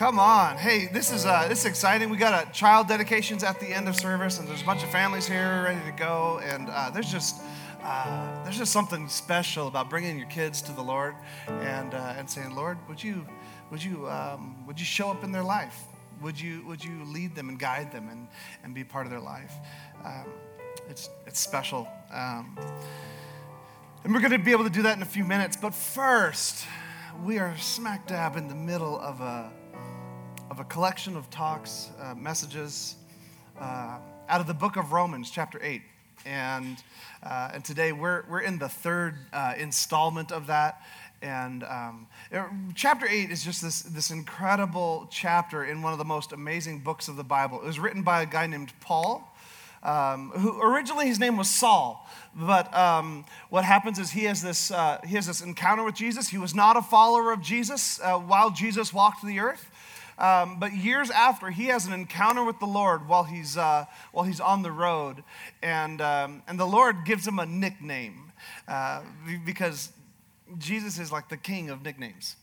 Come on. Hey, this is uh, this is exciting. We got a child dedications at the end of service, and there's a bunch of families here ready to go. And uh, there's just uh, there's just something special about bringing your kids to the Lord and uh, and saying, Lord, would you would you um, would you show up in their life? Would you would you lead them and guide them and and be part of their life? Um, it's it's special. Um, and we're going to be able to do that in a few minutes. But first, we are smack dab in the middle of a, of a collection of talks, uh, messages uh, out of the book of Romans, chapter 8. And, uh, and today we're, we're in the third uh, installment of that. And um, chapter 8 is just this, this incredible chapter in one of the most amazing books of the Bible. It was written by a guy named Paul. Um, who originally his name was Saul, but um, what happens is he has this uh, he has this encounter with Jesus. He was not a follower of Jesus uh, while Jesus walked the earth, um, but years after he has an encounter with the Lord while he's uh, while he's on the road, and um, and the Lord gives him a nickname uh, because Jesus is like the king of nicknames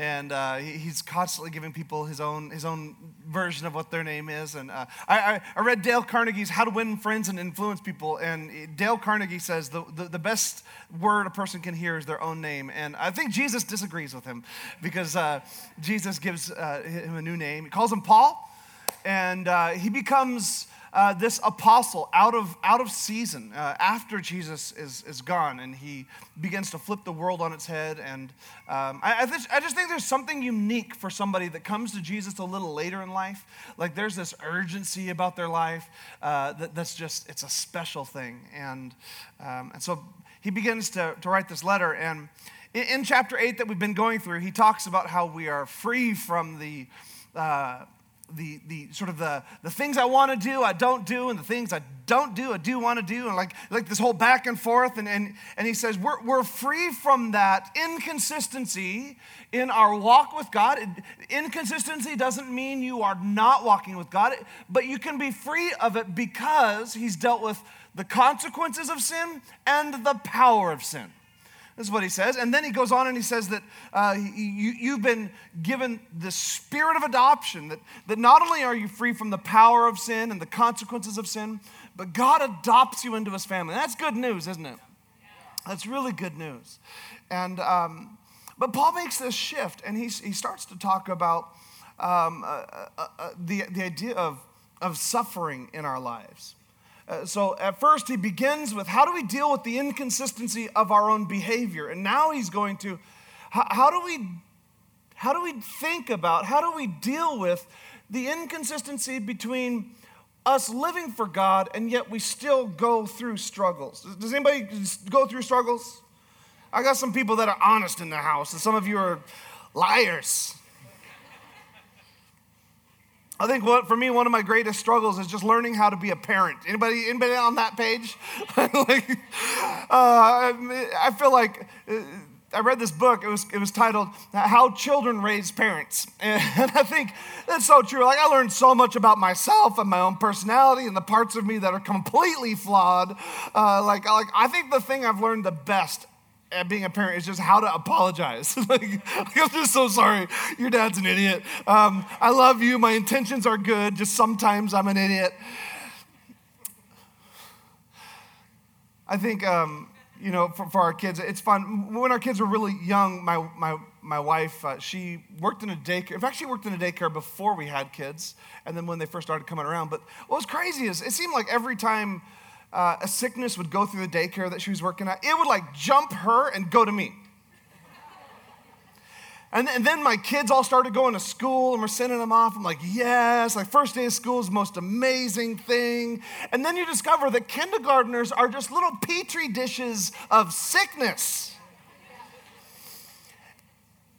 and uh, he's constantly giving people his own his own version of what their name is. And uh, I, I, read Dale Carnegie's How to Win Friends and Influence People, and Dale Carnegie says the, the, the best word a person can hear is their own name. And I think Jesus disagrees with him because uh, Jesus gives uh, him a new name. He calls him Paul, and uh, he becomes uh, this apostle out of, out of season uh, after Jesus is, is gone and he begins to flip the world on its head. And um, I, I, I, just think there's something unique for somebody that comes to Jesus a little later in life. Like there's this urgency about their life uh, that, that's just, it's a special thing. And, um, and so he begins to, to write this letter. And in, in, chapter 8 that we've been going through, he talks about how we are free from the uh, the, the sort of the, the things I want to do, I don't do, and the things I don't do, I do want to do, and like, like this whole back and forth. And, and, and he says, we're, we're free from that inconsistency in our walk with God. Inconsistency doesn't mean you are not walking with God, but you can be free of it because he's dealt with the consequences of sin and the power of sin. This is what he says. And then he goes on and he says that uh, you, you've been given the spirit of adoption, that, that not only are you free from the power of sin and the consequences of sin, but God adopts you into his family. That's good news, isn't it? That's really good news. And, um, but Paul makes this shift and he, he starts to talk about um, uh, uh, uh the, the idea of, of suffering in our lives. Uh, so at first, he begins with how do we deal with the inconsistency of our own behavior? And now he's going to how, how do we how do we think about how do we deal with the inconsistency between us living for God and yet we still go through struggles. Does anybody go through struggles? I got some people that are honest in the house, and some of you are liars. I think what for me one of my greatest struggles is just learning how to be a parent. Anybody anybody on that page? like, uh, I feel like uh, I read this book. It was it was titled "How Children Raise Parents," and I think that's so true. Like I learned so much about myself and my own personality and the parts of me that are completely flawed. Uh, like like I think the thing I've learned the best being a parent is just how to apologize. like, I'm just so sorry. Your dad's an idiot. Um, I love you. My intentions are good. Just sometimes I'm an idiot. I think um, you know, for, for our kids. It's fun. When our kids were really young, my, my, my wife, uh, she worked in a daycare. In fact, she worked in a daycare before we had kids, and then when they first started coming around. But what was crazy is it seemed like every time uh, a sickness would go through the daycare that she was working at, it would like jump her and go to me. And, and then my kids all started going to school and we're sending them off. I'm like, yes, like first day of school is the most amazing thing. And then you discover that kindergartners are just little petri dishes of sickness.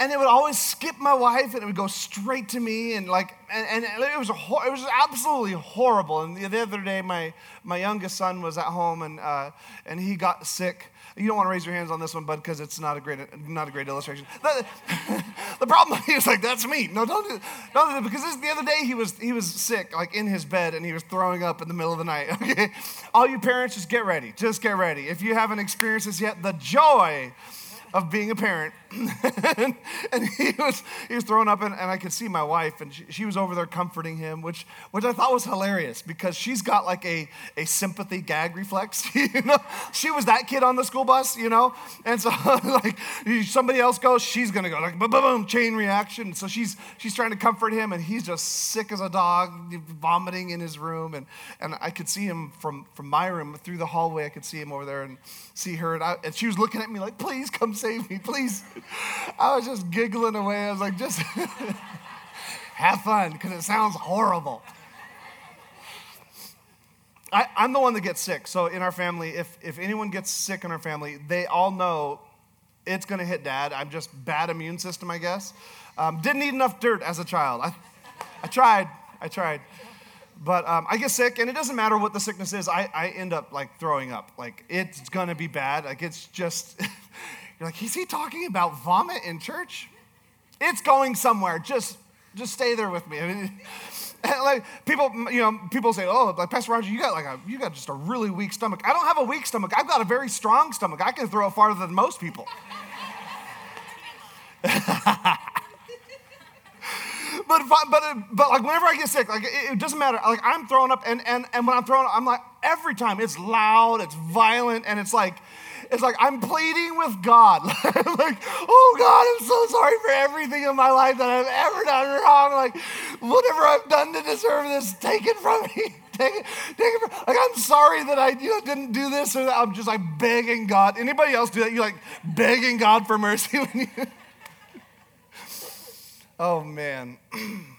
And it would always skip my wife and it would go straight to me. And like, and, and it, was a, it was absolutely horrible. And the, the other day, my, my youngest son was at home and, uh, and he got sick. You don't want to raise your hands on this one, bud, because it's not a great, not a great illustration. The, the problem he was like that's me. No, don't do, don't do because this, the other day he was he was sick, like in his bed, and he was throwing up in the middle of the night. Okay, all you parents, just get ready. Just get ready. If you haven't experienced this yet, the joy of being a parent. and, he was he was throwing up, and, and I could see my wife, and she, she, was over there comforting him, which which I thought was hilarious because she's got like a, a sympathy gag reflex. you know, she was that kid on the school bus, you know, and so like somebody else goes, she's gonna go like boom, boom, boom, chain reaction. So she's she's trying to comfort him, and he's just sick as a dog, vomiting in his room, and and I could see him from from my room through the hallway. I could see him over there and see her, and, I, and she was looking at me like, please come save me, please. I was just giggling away. I was like, just have fun because it sounds horrible. I, am the one that gets sick. So in our family, if, if anyone gets sick in our family, they all know it's going to hit dad. I'm just bad immune system, I guess. Um, didn't eat enough dirt as a child. I, I tried. I tried. But um, I get sick, and it doesn't matter what the sickness is. I, I end up like throwing up. Like it's going to be bad. Like it's just You're like, is he talking about vomit in church? It's going somewhere. Just, just stay there with me. I mean, like people, you know, people say, "Oh, like Pastor Roger, you got like a, you got just a really weak stomach." I don't have a weak stomach. I've got a very strong stomach. I can throw it farther than most people. but but but like whenever I get sick, like it, it, doesn't matter. Like I'm throwing up, and and and when I'm throwing up, I'm like every time it's loud, it's violent, and it's like it's like I'm pleading with God. like, oh God, I'm so sorry for everything in my life that I've ever done wrong. Like, whatever I've done to deserve this, take it from me. Take it, take it from, like I'm sorry that I you know didn't do this or that. I'm just like begging God. Anybody else do that? You're like begging God for mercy when you Oh man.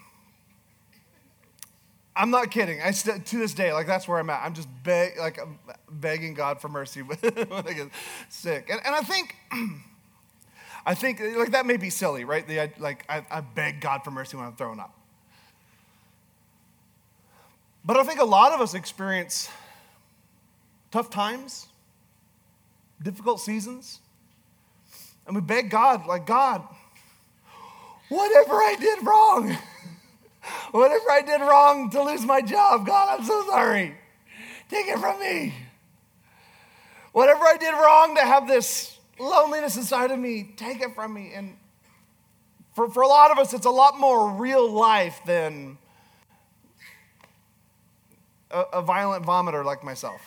I'm not kidding. I st- to this day, like that's where I'm at. I'm just like I'm begging God for mercy when I get sick. And, and I think, I think like that may be silly, right? The, like I, I beg God for mercy when I'm throwing up. But I think a lot of us experience tough times, difficult seasons, and we beg God, like God, whatever I did wrong. Whatever I did wrong to lose my job, God, I'm so sorry. Take it from me. Whatever I did wrong to have this loneliness inside of me, take it from me. And for, for a lot of us, it's a lot more real life than a, a violent vomiter like myself.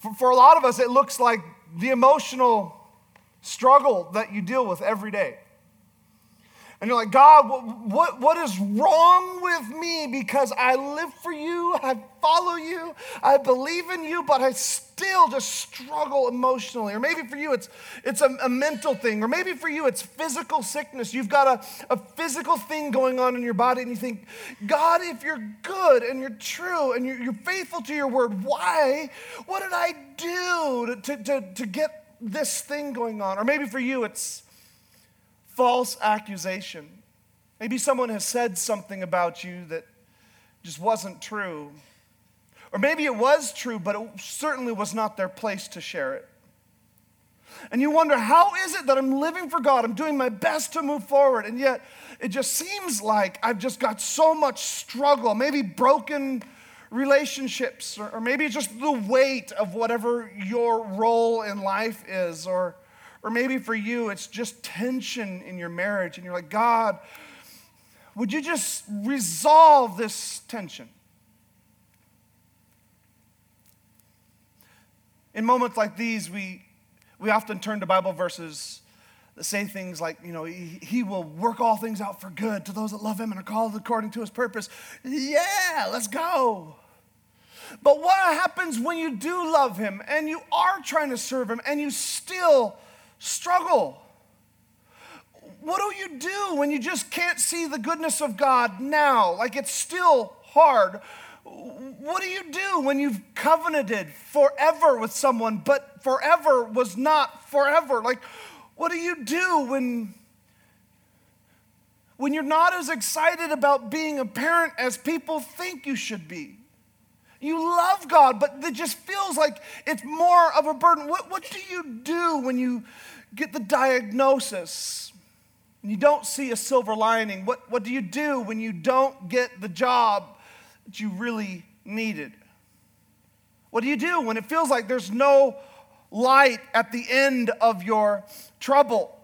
For, for a lot of us, it looks like the emotional struggle that you deal with every day. And you're like, God, what, what is wrong with me? Because I live for you, I follow you, I believe in you, but I still just struggle emotionally. Or maybe for you, it's, it's a, a mental thing. Or maybe for you, it's physical sickness. You've got a, a physical thing going on in your body, and you think, God, if you're good and you're true and you're, you're faithful to your word, why? What did I do to, to, to, to get this thing going on? Or maybe for you, it's false accusation. Maybe someone has said something about you that just wasn't true. Or maybe it was true, but it certainly was not their place to share it. And you wonder, how is it that I'm living for God? I'm doing my best to move forward, and yet it just seems like I've just got so much struggle, maybe broken relationships, or, or maybe just the weight of whatever your role in life is, or or maybe for you, it's just tension in your marriage, and you're like, God, would you just resolve this tension? In moments like these, we, we often turn to Bible verses that say things like, you know, he, he, will work all things out for good to those that love him and are called according to his purpose. Yeah, let's go. But what happens when you do love him and you are trying to serve him and you still struggle? What do you do when you just can't see the goodness of God now? Like it's still hard. What do you do when you've covenanted forever with someone, but forever was not forever? Like, what do you do when, when you're not as excited about being a parent as people think you should be? You love God, but it just feels like it's more of a burden. What, what do you do when you get the diagnosis and you don't see a silver lining? What, what do you do when you don't get the job that you really needed? What do you do when it feels like there's no light at the end of your trouble?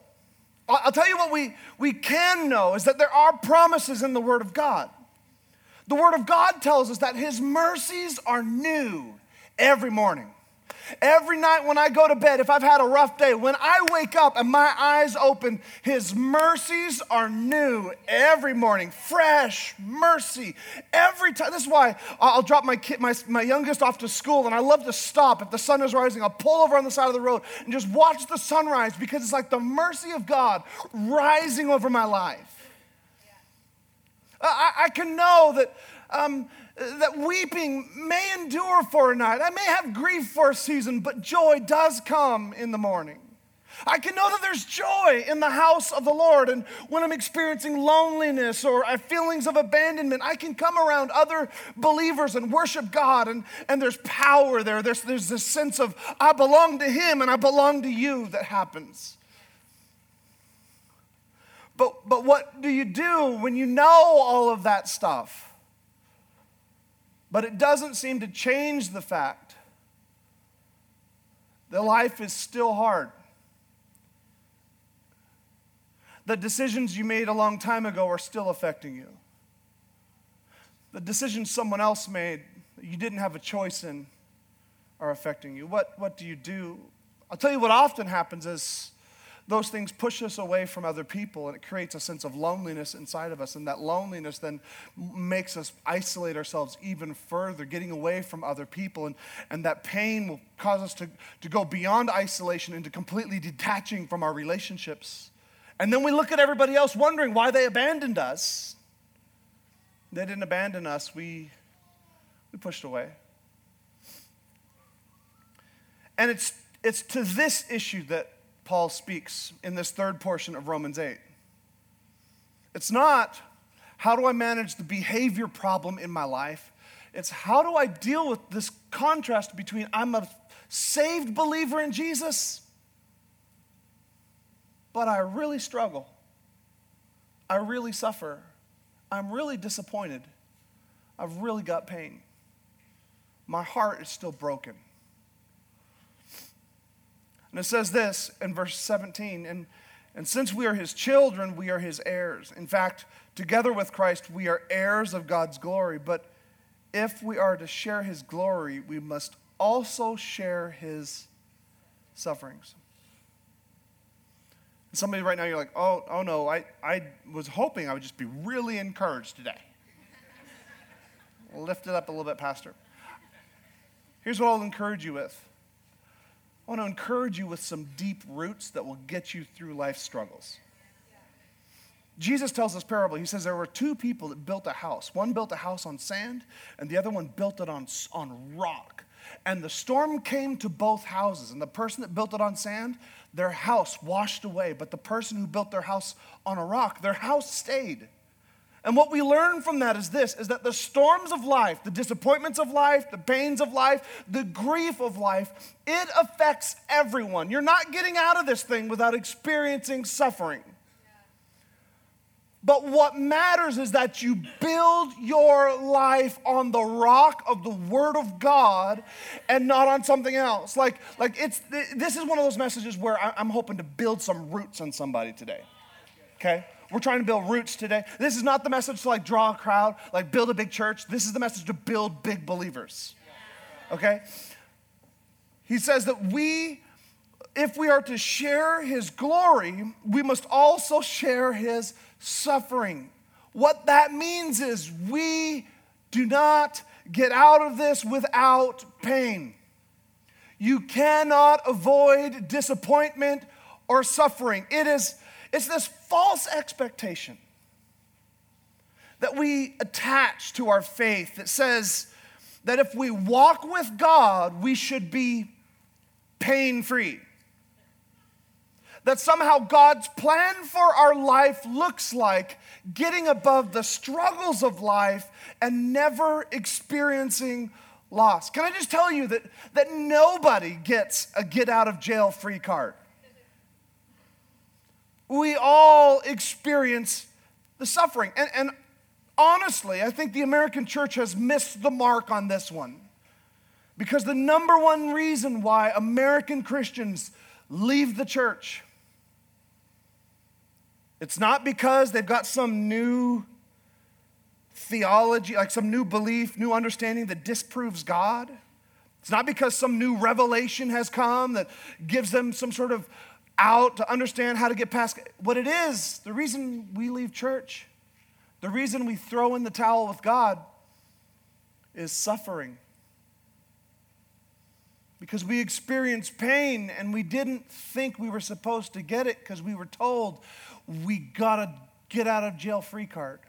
I'll tell you what we, we can know is that there are promises in the Word of God. The Word of God tells us that His mercies are new every morning. Every night when I go to bed, if I've had a rough day, when I wake up and my eyes open, His mercies are new every morning. Fresh mercy every time. This is why I'll drop my kid, my, my youngest off to school, and I love to stop if the sun is rising. I'll pull over on the side of the road and just watch the sunrise because it's like the mercy of God rising over my life. I, I can know that. Um, that weeping may endure for a night. I may have grief for a season, but joy does come in the morning. I can know that there's joy in the house of the Lord. And when I'm experiencing loneliness or feelings of abandonment, I can come around other believers and worship God. And, and there's power there. There's, there's this sense of, I belong to Him and I belong to you that happens. But, but what do you do when you know all of that stuff? But it doesn't seem to change the fact that life is still hard. The decisions you made a long time ago are still affecting you. The decisions someone else made that you didn't have a choice in are affecting you. What, what do you do? I'll tell you what often happens is those things push us away from other people and it creates a sense of loneliness inside of us. And that loneliness then makes us isolate ourselves even further, getting away from other people. And, and that pain will cause us to, to go beyond isolation into completely detaching from our relationships. And then we look at everybody else wondering why they abandoned us. They didn't abandon us, we, we pushed away. And it's, it's to this issue that Paul speaks in this third portion of Romans 8. It's not how do I manage the behavior problem in my life, it's how do I deal with this contrast between I'm a saved believer in Jesus, but I really struggle. I really suffer. I'm really disappointed. I've really got pain. My heart is still broken. And it says this in verse 17 and, and since we are his children, we are his heirs. In fact, together with Christ, we are heirs of God's glory. But if we are to share his glory, we must also share his sufferings. Somebody right now, you're like, oh, oh no, I, I was hoping I would just be really encouraged today. Lift it up a little bit, Pastor. Here's what I'll encourage you with I want to encourage you with some deep roots that will get you through life struggles. Jesus tells this parable. He says there were two people that built a house. One built a house on sand, and the other one built it on, on rock. And the storm came to both houses. And the person that built it on sand, their house washed away. But the person who built their house on a rock, their house stayed. And what we learn from that is this is that the storms of life, the disappointments of life, the pains of life, the grief of life, it affects everyone. You're not getting out of this thing without experiencing suffering. But what matters is that you build your life on the rock of the Word of God and not on something else. Like, like it's, this is one of those messages where I'm hoping to build some roots on somebody today. Okay? We're trying to build roots today. This is not the message to like draw a crowd, like build a big church. This is the message to build big believers. Okay? He says that we, if we are to share his glory, we must also share his suffering. What that means is we do not get out of this without pain. You cannot avoid disappointment or suffering. It is it's this false expectation that we attach to our faith that says that if we walk with God, we should be pain free. That somehow God's plan for our life looks like getting above the struggles of life and never experiencing loss. Can I just tell you that, that nobody gets a get out of jail free card? We all experience the suffering. And, and honestly, I think the American church has missed the mark on this one. Because the number one reason why American Christians leave the church, it's not because they've got some new theology, like some new belief, new understanding that disproves God. It's not because some new revelation has come that gives them some sort of out to understand how to get past what it is. The reason we leave church, the reason we throw in the towel with God is suffering. Because we experience pain and we didn't think we were supposed to get it because we were told we got to get out of jail free card.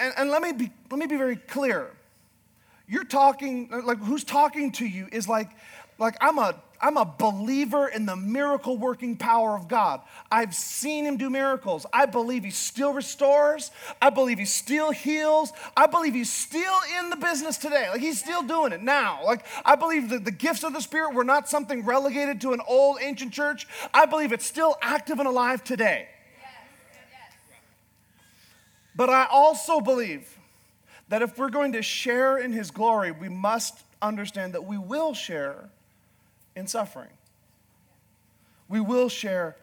And, and let, me be, let me be very clear. You're talking, like, who's talking to you is like, like I'm a I'm a believer in the miracle working power of God. I've seen him do miracles. I believe he still restores. I believe he still heals. I believe he's still in the business today. Like he's still doing it now. Like I believe that the gifts of the Spirit were not something relegated to an old ancient church. I believe it's still active and alive today. But I also believe that if we're going to share in his glory, we must understand that we will share in suffering. We will share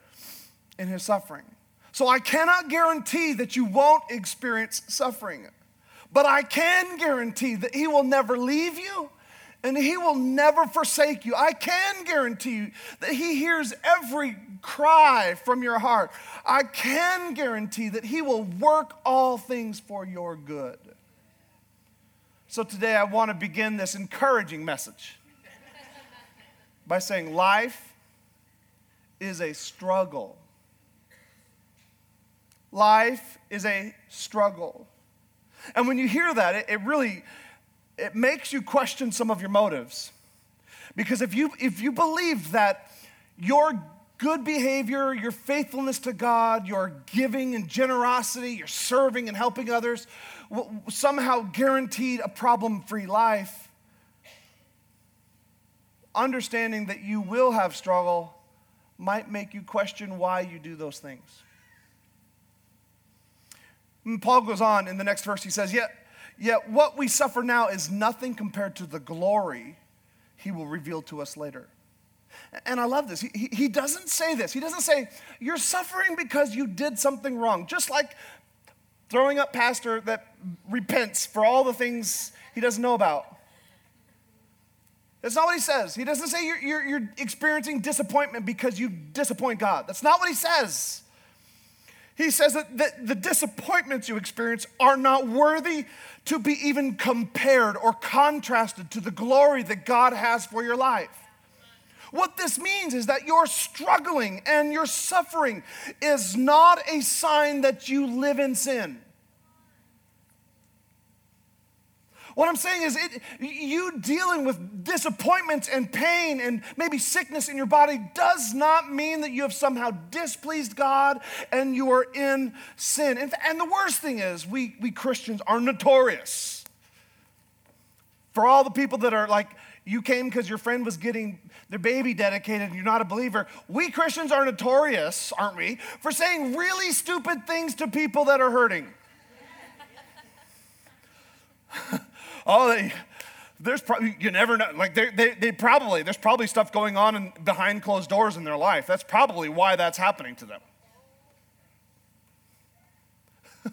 in his suffering. So I cannot guarantee that you won't experience suffering, but I can guarantee that he will never leave you and he will never forsake you. I can guarantee you that he hears every cry from your heart. I can guarantee that he will work all things for your good. So today I want to begin this encouraging message by saying life is a struggle. Life is a struggle. And when you hear that, it, it really it makes you question some of your motives. Because if you if you believe that your good behavior, your faithfulness to God, your giving and generosity, your serving and helping others somehow guaranteed a problem-free life, understanding that you will have struggle might make you question why you do those things. And Paul goes on in the next verse, he says, Yet, yet what we suffer now is nothing compared to the glory he will reveal to us later. And I love this. He, he doesn't say this. He doesn't say, You're suffering because you did something wrong. Just like throwing up pastor that repents for all the things he doesn't know about. That's not what he says. He doesn't say you're, you're, you're, experiencing disappointment because you disappoint God. That's not what he says. He says that the, the disappointments you experience are not worthy to be even compared or contrasted to the glory that God has for your life. What this means is that your struggling and your suffering is not a sign that you live in sin. What I'm saying is, it, you dealing with disappointments and pain and maybe sickness in your body does not mean that you have somehow displeased God and you are in sin. And, and the worst thing is, we, we Christians are notorious. For all the people that are like, you came because your friend was getting their baby dedicated and you're not a believer. We Christians are notorious, aren't we, for saying really stupid things to people that are hurting. oh, they, there's probably, you never know. Like, they, they, they probably, there's probably stuff going on in, behind closed doors in their life. That's probably why that's happening to them.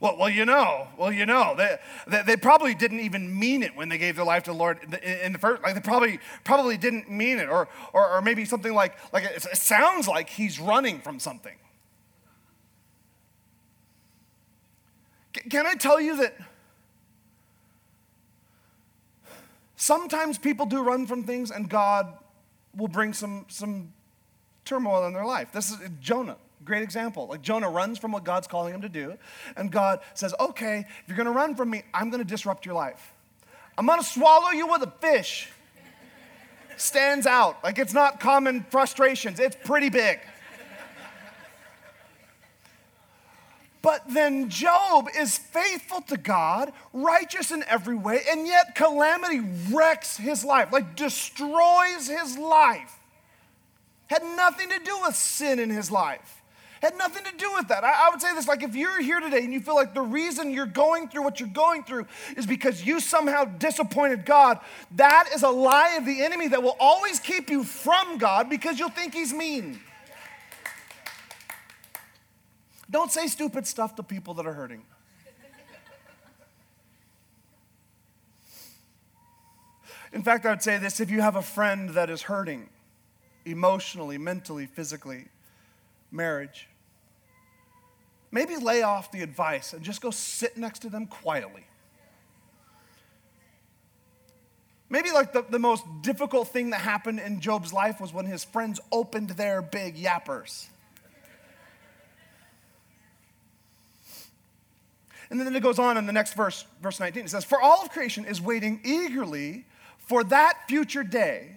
Well, well, you know, well, you know, they, they, they, probably didn't even mean it when they gave their life to the Lord in the, first. Like they probably probably didn't mean it, or or, or maybe something like like it sounds like he's running from something. Can I tell you that sometimes people do run from things, and God will bring some some turmoil in their life. This is Jonah. Great example. Like Jonah runs from what God's calling him to do, and God says, Okay, if you're gonna run from me, I'm gonna disrupt your life. I'm gonna swallow you with a fish. Stands out. Like it's not common frustrations, it's pretty big. But then Job is faithful to God, righteous in every way, and yet calamity wrecks his life, like destroys his life. Had nothing to do with sin in his life. Had nothing to do with that. I, I, would say this like if you're here today and you feel like the reason you're going through what you're going through is because you somehow disappointed God, that is a lie of the enemy that will always keep you from God because you'll think he's mean. Don't say stupid stuff to people that are hurting. In fact, I would say this if you have a friend that is hurting emotionally, mentally, physically, marriage, maybe lay off the advice and just go sit next to them quietly. Maybe like the, the most difficult thing that happened in Job's life was when his friends opened their big yappers. And then it goes on in the next verse, verse 19. It says, For all of creation is waiting eagerly for that future day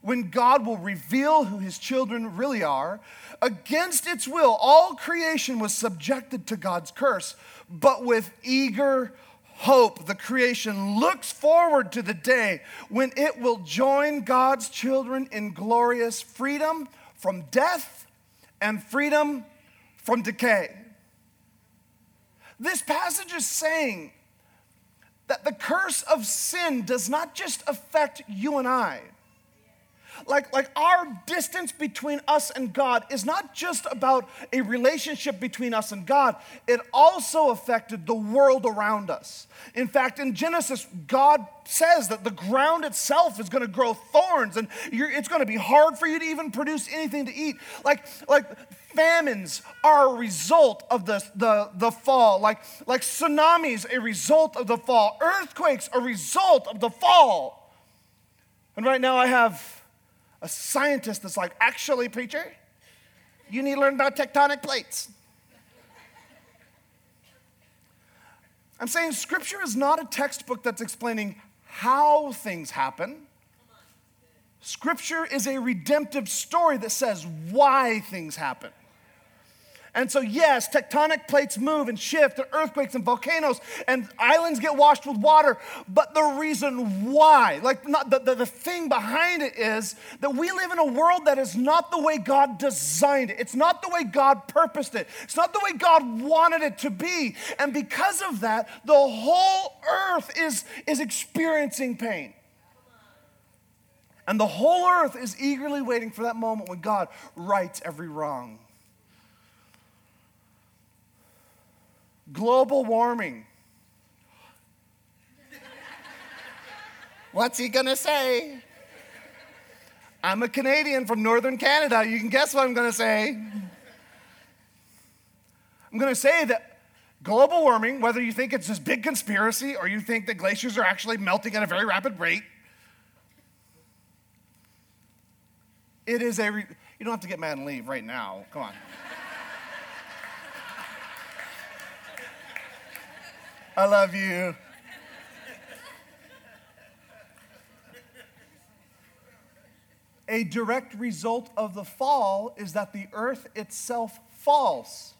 when God will reveal who his children really are. Against its will, all creation was subjected to God's curse, but with eager hope, the creation looks forward to the day when it will join God's children in glorious freedom from death and freedom from decay. This passage is saying that the curse of sin does not just affect you and I like, like our distance between us and God is not just about a relationship between us and God, it also affected the world around us. In fact, in Genesis, God says that the ground itself is going to grow thorns and it's going to be hard for you to even produce anything to eat. Like, like famines are a result of the, the, the fall, like, like tsunamis, a result of the fall, earthquakes, a result of the fall. And right now, I have a scientist that's like, actually, preacher, you need to learn about tectonic plates. I'm saying scripture is not a textbook that's explaining how things happen. Scripture is a redemptive story that says why things happen. And so, yes, tectonic plates move and shift, and earthquakes and volcanoes, and islands get washed with water. But the reason why, like not, the, the, the thing behind it is that we live in a world that is not the way God designed it. It's not the way God purposed it. It's not the way God wanted it to be. And because of that, the whole earth is, is experiencing pain. And the whole earth is eagerly waiting for that moment when God rights every wrong. Global warming. What's he gonna say? I'm a Canadian from northern Canada. You can guess what I'm gonna say. I'm gonna say that global warming, whether you think it's this big conspiracy or you think that glaciers are actually melting at a very rapid rate, it is a. Re- you don't have to get mad and leave right now. Come on. I love you. A direct result of the fall is that the earth itself falls.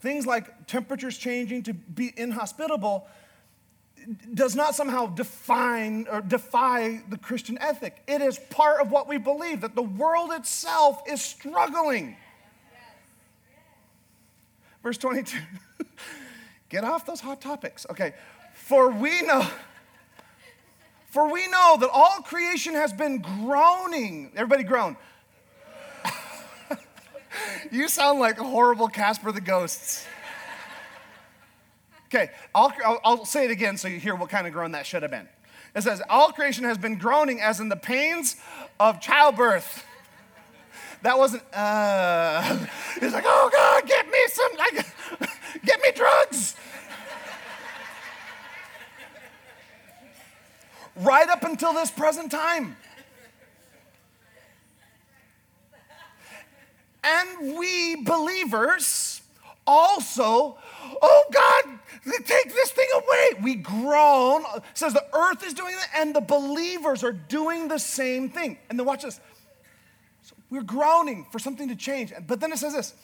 Things like temperatures changing to be inhospitable does not somehow define or defy the Christian ethic. It is part of what we believe that the world itself is struggling. Verse 22. Get off those hot topics. Okay. For we know, for we know that all creation has been groaning. Everybody groan. you sound like a horrible Casper the Ghosts. Okay, I'll, I'll, I'll say it again so you hear what kind of groan that should have been. It says, All creation has been groaning as in the pains of childbirth. That wasn't, uh, he's like, oh God, get me some, like, get me drugs. right up until this present time. And we believers also, oh God, take this thing away. We groan. Says the earth is doing it, and the believers are doing the same thing. And then watch this. So we're groaning for something to change. But then it says this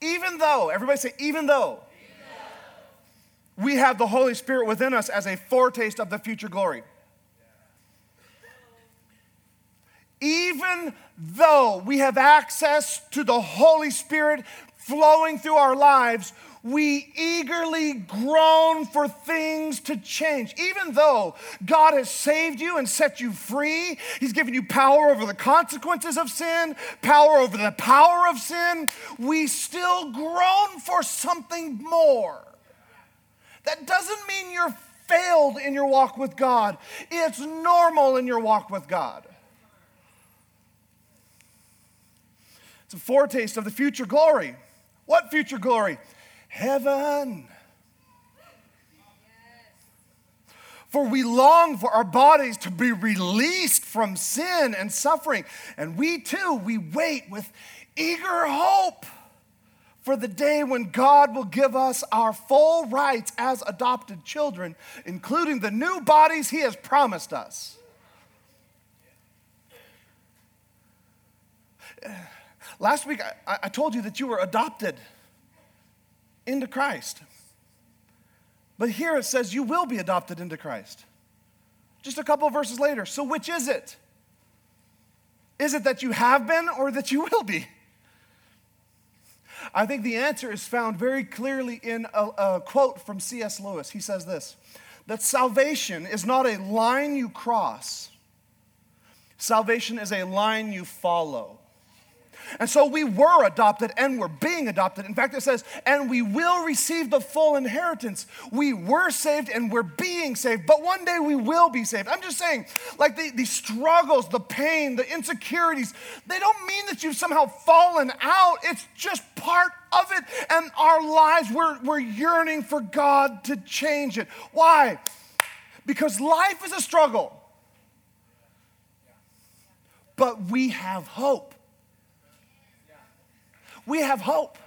even though, everybody say, even though, we have the Holy Spirit within us as a foretaste of the future glory. Even though we have access to the Holy Spirit flowing through our lives, we eagerly groan for things to change. Even though God has saved you and set you free, He's given you power over the consequences of sin, power over the power of sin, we still groan for something more. That doesn't mean you're failed in your walk with God, it's normal in your walk with God. It's a foretaste of the future glory. What future glory? Heaven. For we long for our bodies to be released from sin and suffering. And we too, we wait with eager hope for the day when God will give us our full rights as adopted children, including the new bodies He has promised us. Last week, I, I told you that you were adopted into Christ. But here it says you will be adopted into Christ. Just a couple verses later. So, which is it? Is it that you have been or that you will be? I think the answer is found very clearly in a, a quote from C.S. Lewis. He says this that salvation is not a line you cross, salvation is a line you follow. And so we were adopted and we're being adopted. In fact, it says, and we will receive the full inheritance. We were saved and we're being saved, but one day we will be saved. I'm just saying, like the, the struggles, the pain, the insecurities, they don't mean that you've somehow fallen out. It's just part of it. And our lives, we're, we're yearning for God to change it. Why? Because life is a struggle. But we have hope we have hope.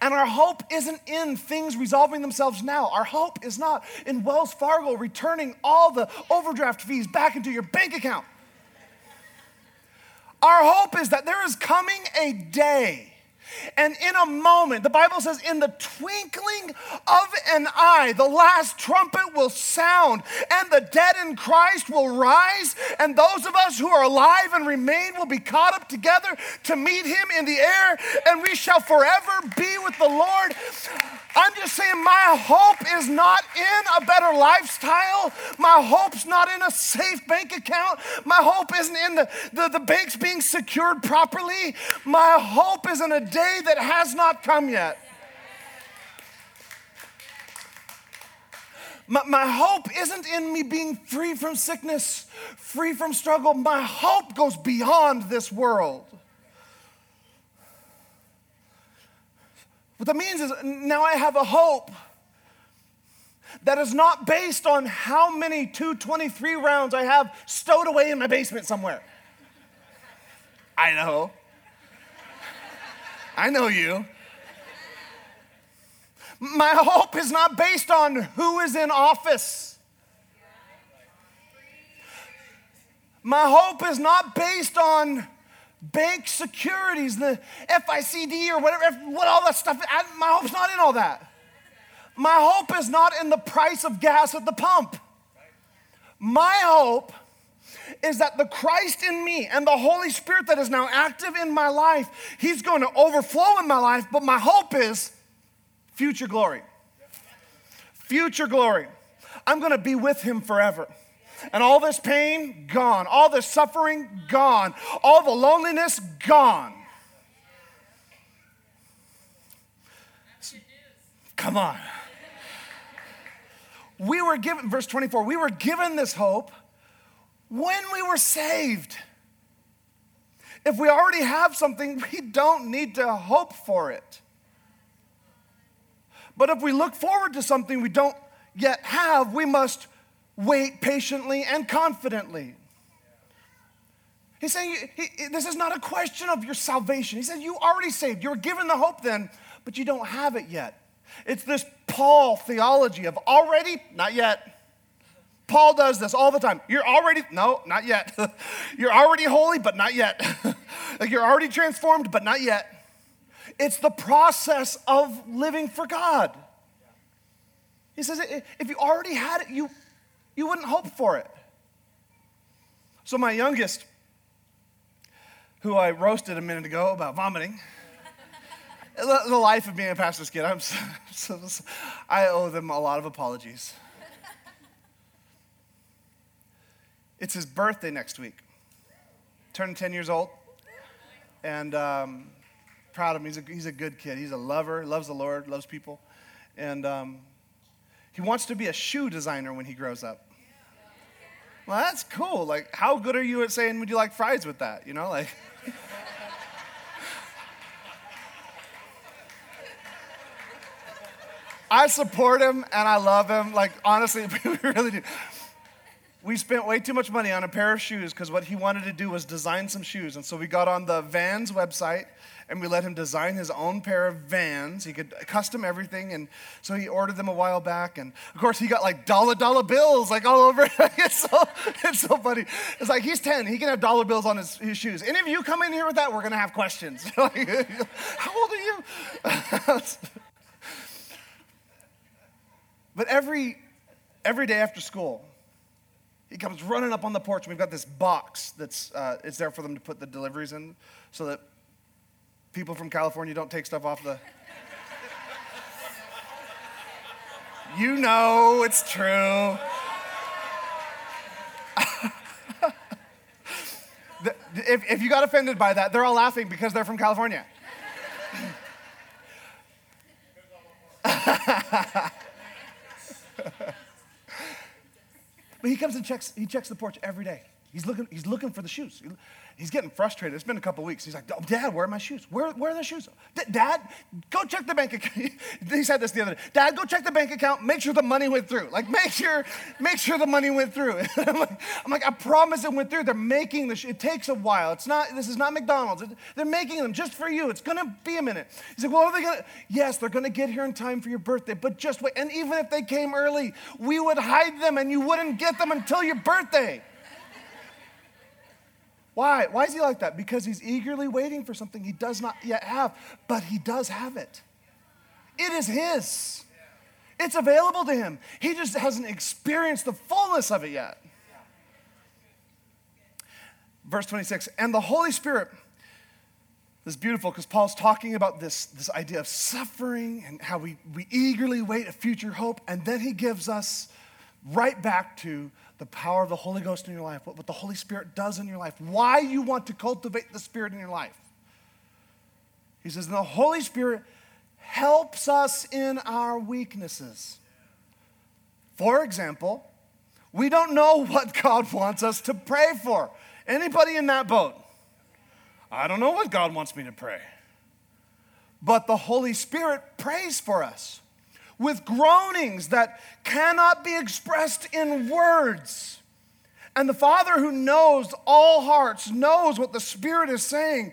And our hope isn't in things resolving themselves now. Our hope is not in Wells Fargo returning all the overdraft fees back into your bank account. Our hope is that there is coming a day and in a moment, the Bible says, in the twinkling of an eye, the last trumpet will sound, and the dead in Christ will rise, and those of us who are alive and remain will be caught up together to meet him in the air, and we shall forever be with the Lord. I'm just saying, my hope is not in a better lifestyle. My hope's not in a safe bank account. My hope isn't in the, the, the banks being secured properly. My hope is in a day that has not come yet. My, my, hope isn't in me being free from sickness, free from struggle. My hope goes beyond this world. What that means is now I have a hope that is not based on how many 223 rounds I have stowed away in my basement somewhere. I know. I know you. My hope is not based on who is in office. My hope is not based on bank securities, the FICD or whatever, what all that stuff. My hope's not in all that. My hope is not in the price of gas at the pump. My hope is that the Christ in me and the Holy Spirit that is now active in my life, He's going to overflow in my life, but my hope is future glory. Future glory. I'm going to be with Him forever. And all this pain, gone. All this suffering, gone. All the loneliness, gone. Come on. we were given, verse 24, we were given this hope when we were saved. If we already have something, we don't need to hope for it. But if we look forward to something we don't yet have, we must wait patiently and confidently. He's saying he, this is not a question of your salvation. He said, You already saved. You're given the hope then, but you don't have it yet. It's this Paul theology of already, not yet. Paul does this all the time. You're already, no, not yet. you're already holy, but not yet. like you're already transformed, but not yet. It's the process of living for God. He says, if you already had it, you, you wouldn't hope for it. So, my youngest, who I roasted a minute ago about vomiting, the, life of being a pastor's kid, I'm so, so, I owe them a lot of apologies. It's his birthday next week. Turning 10 years old. And um, proud of him. He's a, he's a good kid. He's a lover, loves the Lord, loves people. And um, he wants to be a shoe designer when he grows up. Well, that's cool. Like, how good are you at saying, would you like fries with that? You know, like. I support him and I love him. Like, honestly, we really do. We spent way too much money on a pair of shoes because what he wanted to do was design some shoes. And so we got on the Vans website and we let him design his own pair of Vans. He could custom everything. And so he ordered them a while back. And of course, he got like dollar dollar bills like all over. it's, so, it's so funny. It's like he's 10, he can have dollar bills on his, his shoes. Any of you come in here with that, we're going to have questions. How old are you? But every, every day after school, he comes running up on the porch, and we've got this box that's uh, it's there for them to put the deliveries in, so that people from California don't take stuff off the. you know it's true. if, if you got offended by that, they're all laughing because they're from California. but he comes and checks, he checks the porch every day. He's looking, he's looking for the shoes. He's getting frustrated. It's been a couple weeks. He's like, oh, Dad, where are my shoes? Where, where are the shoes? Dad, go check the bank account. he said this the other day. Dad, go check the bank account. Make sure the money went through. Like, make sure, make sure the money went through. I'm, like, I'm, like, i promise it went through. They're making the. It takes a while. It's not. This is not McDonald's. They're making them just for you. It's gonna be a minute. He's like, well, are they gonna? Yes, they're gonna get here in time for your birthday. But just wait. And even if they came early, we would hide them, and you wouldn't get them until your birthday. Why? Why is he like that? Because he's eagerly waiting for something he does not yet have, but he does have it. It is his. It's available to him. He just hasn't experienced the fullness of it yet. Verse 26 And the Holy Spirit this is beautiful because Paul's talking about this, this idea of suffering and how we, we eagerly wait a future hope, and then he gives us right back to the power of the Holy Ghost in your life, what, what the Holy Spirit does in your life, why you want to cultivate the Spirit in your life. He says, the Holy Spirit helps us in our weaknesses. For example, we don't know what God wants us to pray for. Anybody in that boat? I don't know what God wants me to pray. But the Holy Spirit prays for us with groanings that cannot be expressed in words. And the Father who knows all hearts knows what the Spirit is saying.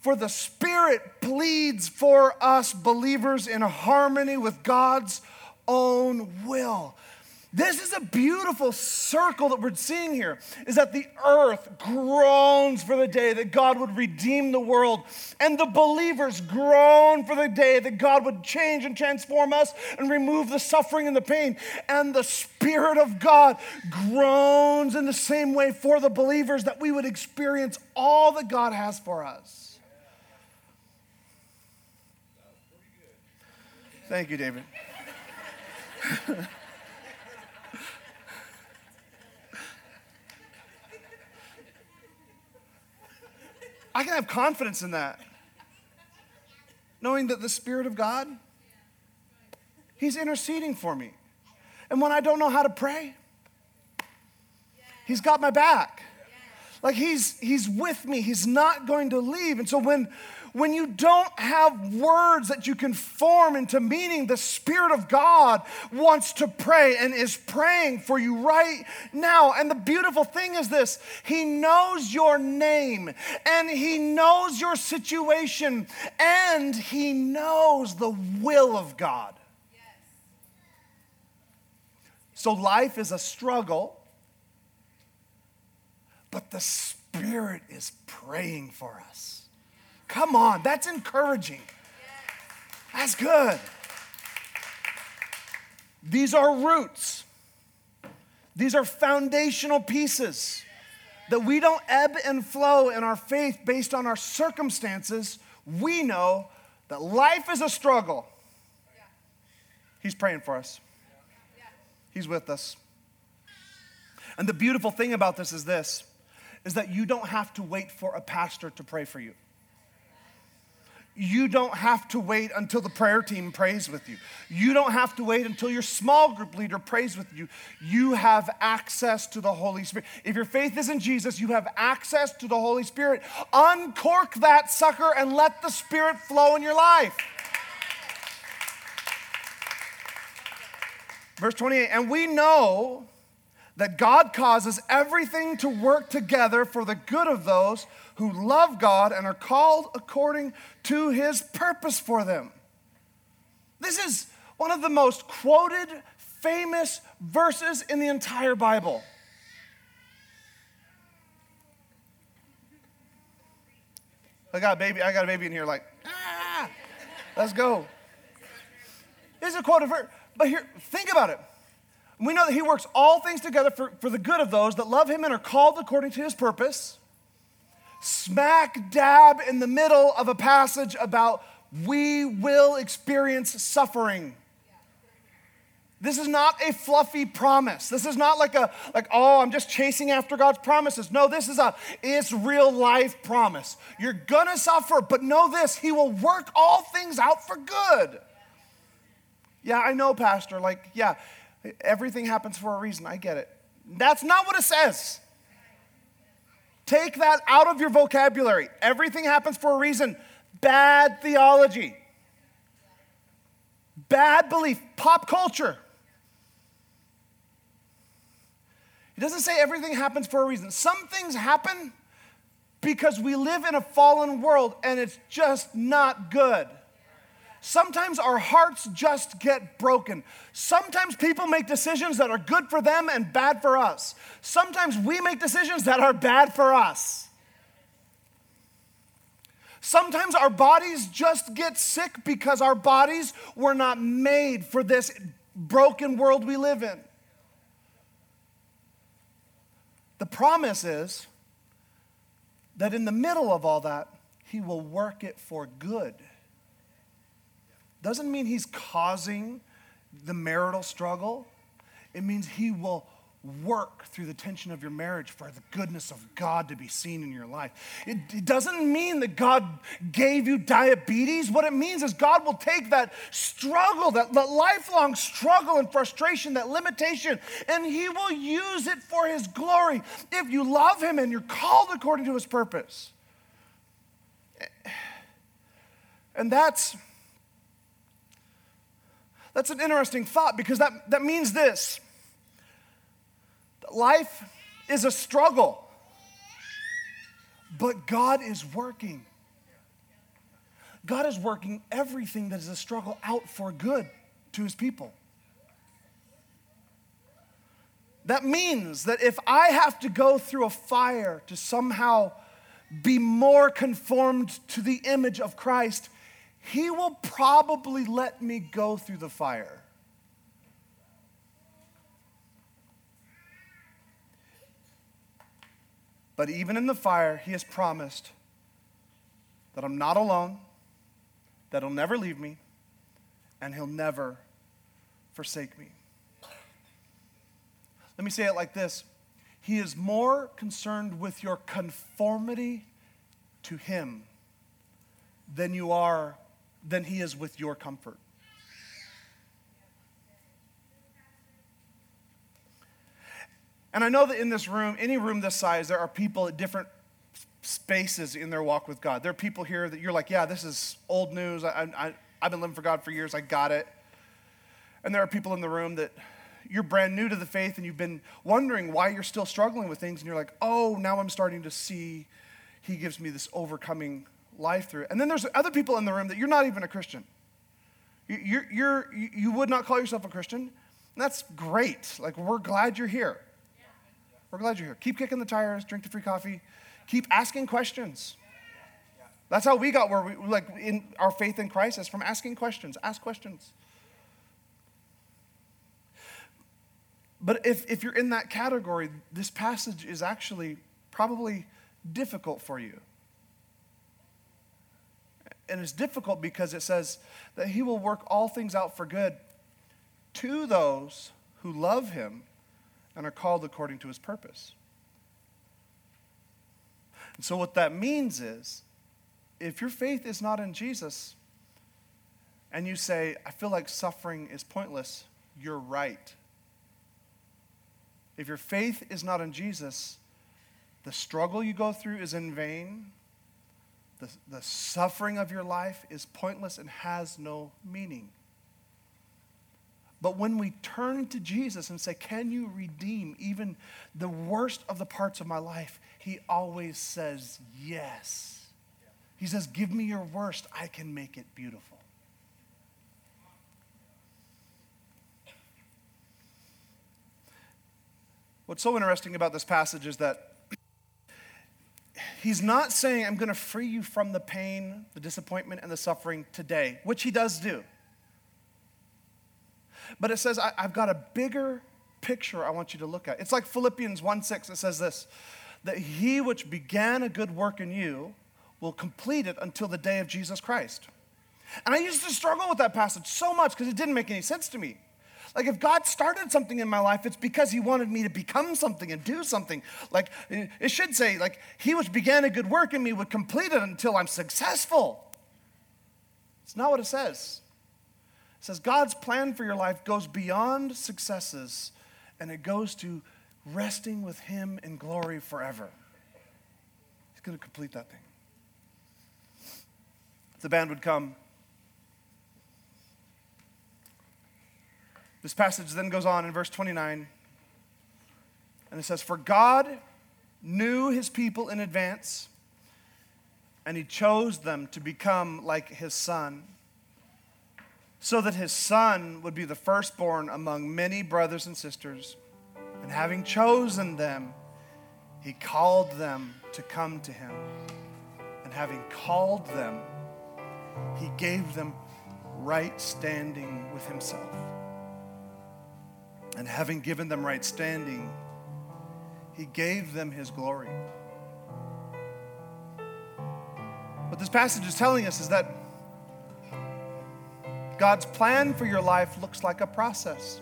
For the Spirit pleads for us believers in harmony with God's own will. This is a beautiful circle that we're seeing here is that the earth groans for the day that God would redeem the world, and the believers groan for the day that God would change and transform us and remove the suffering and the pain. And the Spirit of God groans in the same way for the believers that we would experience all that God has for us. Thank you, David. I can have confidence in that. Knowing that the Spirit of God, He's interceding for me. And when I don't know how to pray, He's got my back. Like he's he's with me. He's not going to leave. And so when when you don't have words that you can form into meaning, the Spirit of God wants to pray and is praying for you right now. And the beautiful thing is this He knows your name, and He knows your situation, and He knows the will of God. So life is a struggle, but the Spirit is praying for us. Come on, that's encouraging. That's good. These are roots, these are foundational pieces that we don't ebb and flow in our faith based on our circumstances. We know that life is a struggle. He's praying for us, He's with us. And the beautiful thing about this is this is that you don't have to wait for a pastor to pray for you you don't have to wait until the prayer team prays with you. You don't have to wait until your small group leader prays with you. You have access to the Holy Spirit. If your faith is in Jesus, you have access to the Holy Spirit. Uncork that sucker and let the Spirit flow in your life. Verse 28 And we know that God causes everything to work together for the good of those who love God and are called according to his purpose for them. This is one of the most quoted, famous verses in the entire Bible. I got a baby, I got a baby in here like, ah, let's go. This is a quoted verse. But here, think about it. We know that he works all things together for, for the good of those that love him and are called according to his purpose smack dab in the middle of a passage about we will experience suffering. This is not a fluffy promise. This is not like a like oh I'm just chasing after God's promises. No, this is a it's real life promise. You're going to suffer, but know this, he will work all things out for good. Yeah, I know pastor, like yeah, everything happens for a reason. I get it. That's not what it says. Take that out of your vocabulary. Everything happens for a reason. Bad theology, bad belief, pop culture. It doesn't say everything happens for a reason. Some things happen because we live in a fallen world and it's just not good. Sometimes our hearts just get broken. Sometimes people make decisions that are good for them and bad for us. Sometimes we make decisions that are bad for us. Sometimes our bodies just get sick because our bodies were not made for this broken world we live in. The promise is that in the middle of all that, He will work it for good doesn't mean he's causing the marital struggle. It means he will work through the tension of your marriage for the goodness of God to be seen in your life. It, it, doesn't mean that God gave you diabetes. What it means is God will take that struggle, that, that lifelong struggle and frustration, that limitation, and He will use it for His glory if you love Him and you're called according to His purpose. And that's that's an interesting thought because that, that means this life is a struggle, but God is working. God is working everything that is a struggle out for good to his people. That means that if I have to go through a fire to somehow be more conformed to the image of Christ, he will probably let me go through the fire. But even in the fire, He has promised that I'm not alone, that He'll never leave me, and He'll never forsake me. Let me say it like this He is more concerned with your conformity to Him than you are than he is with your comfort. And I know that in this room, any room this size, there are people at different spaces in their walk with God. There are people here that you're like, yeah, this is old news. I, I, I've been living for God for years. I got it. And there are people in the room that you're brand new to the faith and you've been wondering why you're still struggling with things. And you're like, oh, now I'm starting to see He gives me this overcoming life through. And then there's other people in the room that you're not even a Christian. You're, you're, you would not call yourself a Christian. And that's great. Like, we're glad you're here. We're glad you're here. Keep kicking the tires, drink the free coffee, keep asking questions. That's how we got where we, like, in our faith in Christ is from asking questions. Ask questions. But if, if you're in that category, this passage is actually probably difficult for you. And it's difficult because it says that he will work all things out for good to those who love him and are called according to his purpose. And so, what that means is if your faith is not in Jesus and you say, I feel like suffering is pointless, you're right. If your faith is not in Jesus, the struggle you go through is in vain. The, the suffering of your life is pointless and has no meaning. But when we turn to Jesus and say, Can you redeem even the worst of the parts of my life? He always says, Yes. He says, Give me your worst, I can make it beautiful. What's so interesting about this passage is that he's not saying, I'm going to free you from the pain, the disappointment, and the suffering today, which he does do. But it says, I, have got a bigger picture I want you to look at. It's like Philippians 1 6. It says this that he which began a good work in you will complete it until the day of Jesus Christ. And I used to struggle with that passage so much because it didn't make any sense to me. Like, if God started something in my life, it's because He wanted me to become something and do something. Like, it should say, like, He which began a good work in me would complete it until I'm successful. It's not what it says. It says God's plan for your life goes beyond successes and it goes to resting with Him in glory forever. He's going to complete that thing. The band would come. This passage then goes on in verse 29, and it says, For God knew his people in advance, and he chose them to become like his son, so that his son would be the firstborn among many brothers and sisters. And having chosen them, he called them to come to him. And having called them, he gave them right standing with himself. And having given them right standing, he gave them his glory. What this passage is telling us is that God's plan for your life looks like a process.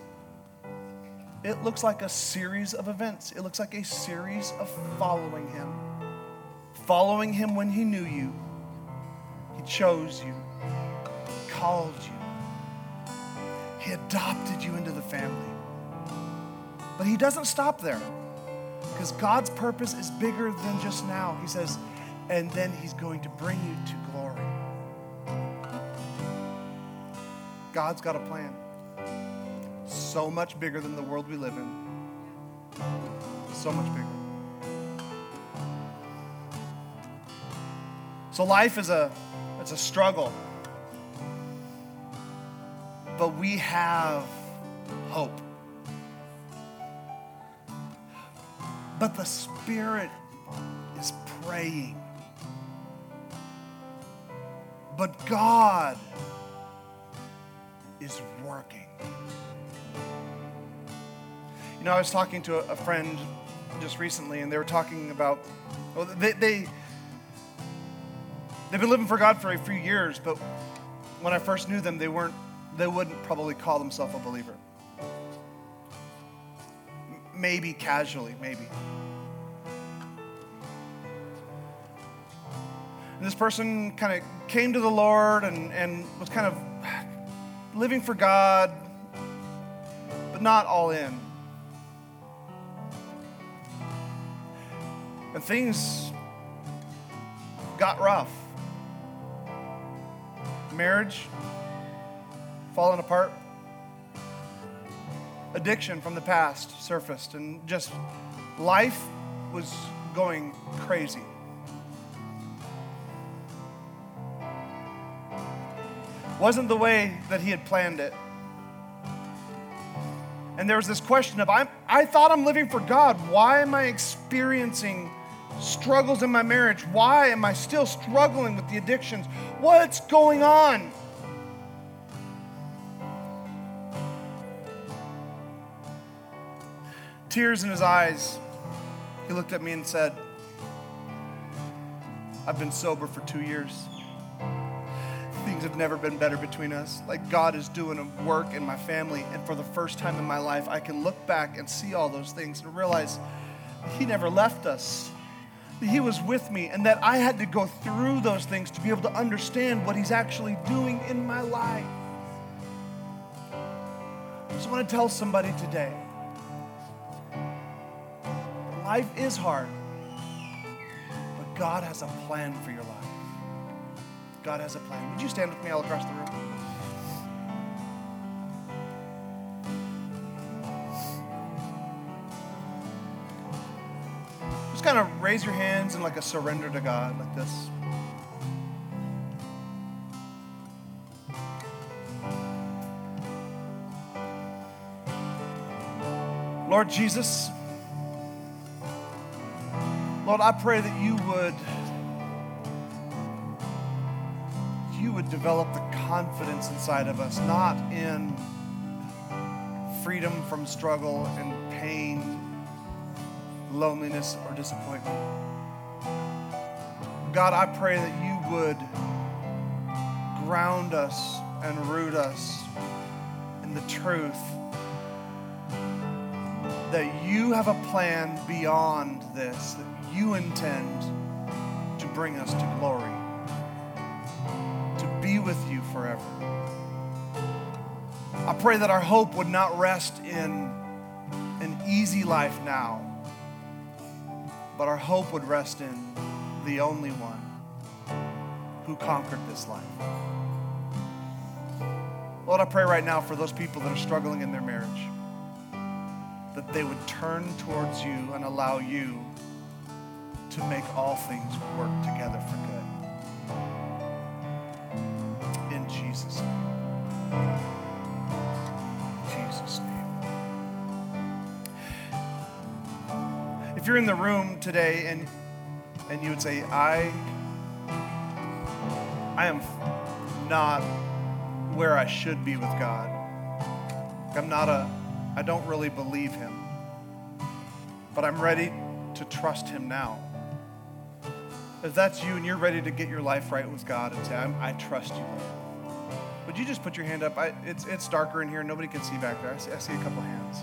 It looks like a series of events. It looks like a series of following Him. Following Him when He knew you, He chose you, called you, He adopted you into the family. But he doesn't stop there because God's purpose is bigger than just now. He says, and then he's going to bring you to glory. God's got a plan. So much bigger than the world we live in. So much bigger. So life is a it's a struggle. But we have hope. But the Spirit is praying. But God is working. You know, I was talking to a, friend just recently, and they were talking about, well, they, they, they've been living for God for a few years, but when I first knew them, they weren't, they wouldn't probably call themselves a believer maybe casually, maybe. And this person kind of came to the Lord and, and was kind of living for God, but not all in. And things got rough. Marriage falling apart. Addiction from the past surfaced, and just life was going crazy. Wasn't the way that he had planned it. And there was this question of, i I thought I'm living for God. Why am I experiencing struggles in my marriage? Why am I still struggling with the addictions? What's going on? Tears in his eyes, he looked at me and said, I've been sober for two years. Things have never been better between us. Like God is doing a work in my family. And for the first time in my life, I can look back and see all those things and realize He never left us. He was with me, and that I had to go through those things to be able to understand what He's actually doing in my life. I just want to tell somebody today life is hard, but God has a plan for your life. God has a plan. Would you stand with me all across the room? Just kind of raise your hands in like a surrender to God, like this. Lord Jesus, Lord, I pray that you would you would develop the confidence inside of us, not in freedom from struggle and pain, loneliness, or disappointment. God, I pray that you would ground us and root us in the truth that you have a plan beyond this, you intend to bring us to glory to be with you forever. I pray that our hope would not rest in an easy life now, but our hope would rest in the only one who conquered this life. Lord, I pray right now for those people that are struggling in their marriage, that they would turn towards you and allow you to make all things work together for good. In Jesus' name. Jesus' name. If you're in the room today and and you would say, I I am not where I should be with God. I'm not a I don't really believe him. But I'm ready to trust him now. If that's you and you're ready to get your life right with God and say, i trust you, Lord. Would you just put your hand up? I, it's, it's darker in here. Nobody can see back there. I see, I see a couple hands.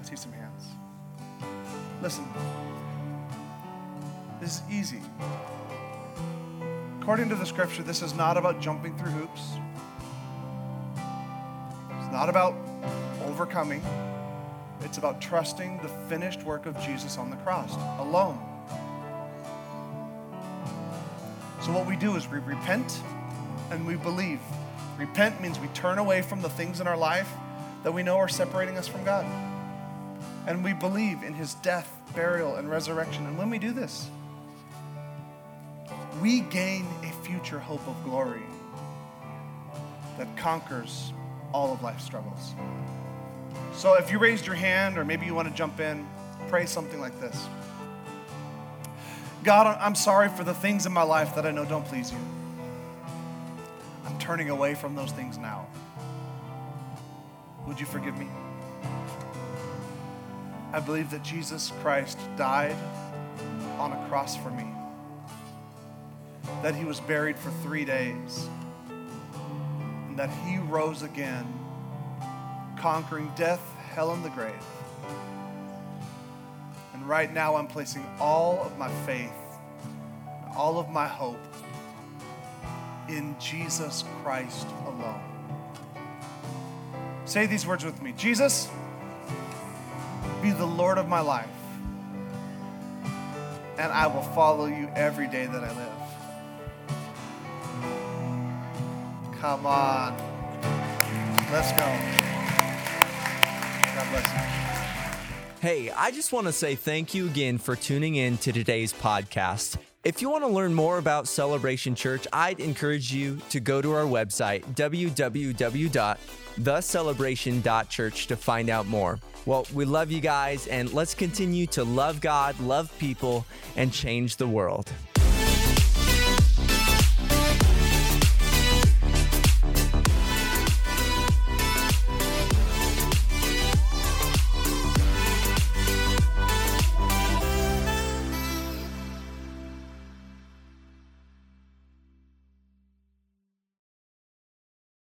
I see some hands. Listen, this is easy. According to the scripture, this is not about jumping through hoops. It's not about overcoming. It's about trusting the finished work of Jesus on the cross alone. So, what we do is we repent and we believe Repent means we turn away from the things in our life that we know are separating us from God. And we believe in his death, burial, and resurrection. And when we do this, we gain a future hope of glory that conquers all of life's struggles. So if you raised your hand, or maybe you want to jump in, pray something like this God, I'm sorry for the things in my life that I know don't please you I'm turning away from those things now. Would you forgive me? I believe that Jesus Christ died on a cross for me, that he was buried for three days, and that he rose again, conquering death, hell, and the grave. And right now, I'm placing all of my faith, all of my hope in Jesus Christ alone. Say these words with me Jesus, be the Lord of my life. and I will follow you every day that I live. Come on. Let's go. God bless you. Hey, I just want to say thank you again for tuning in to today's podcast. If you want to learn more about Celebration Church, I'd encourage you to go to our website, www.thecelebration.church, to find out more. Well, we love you guys, and let's continue to love God, love people, and change the world.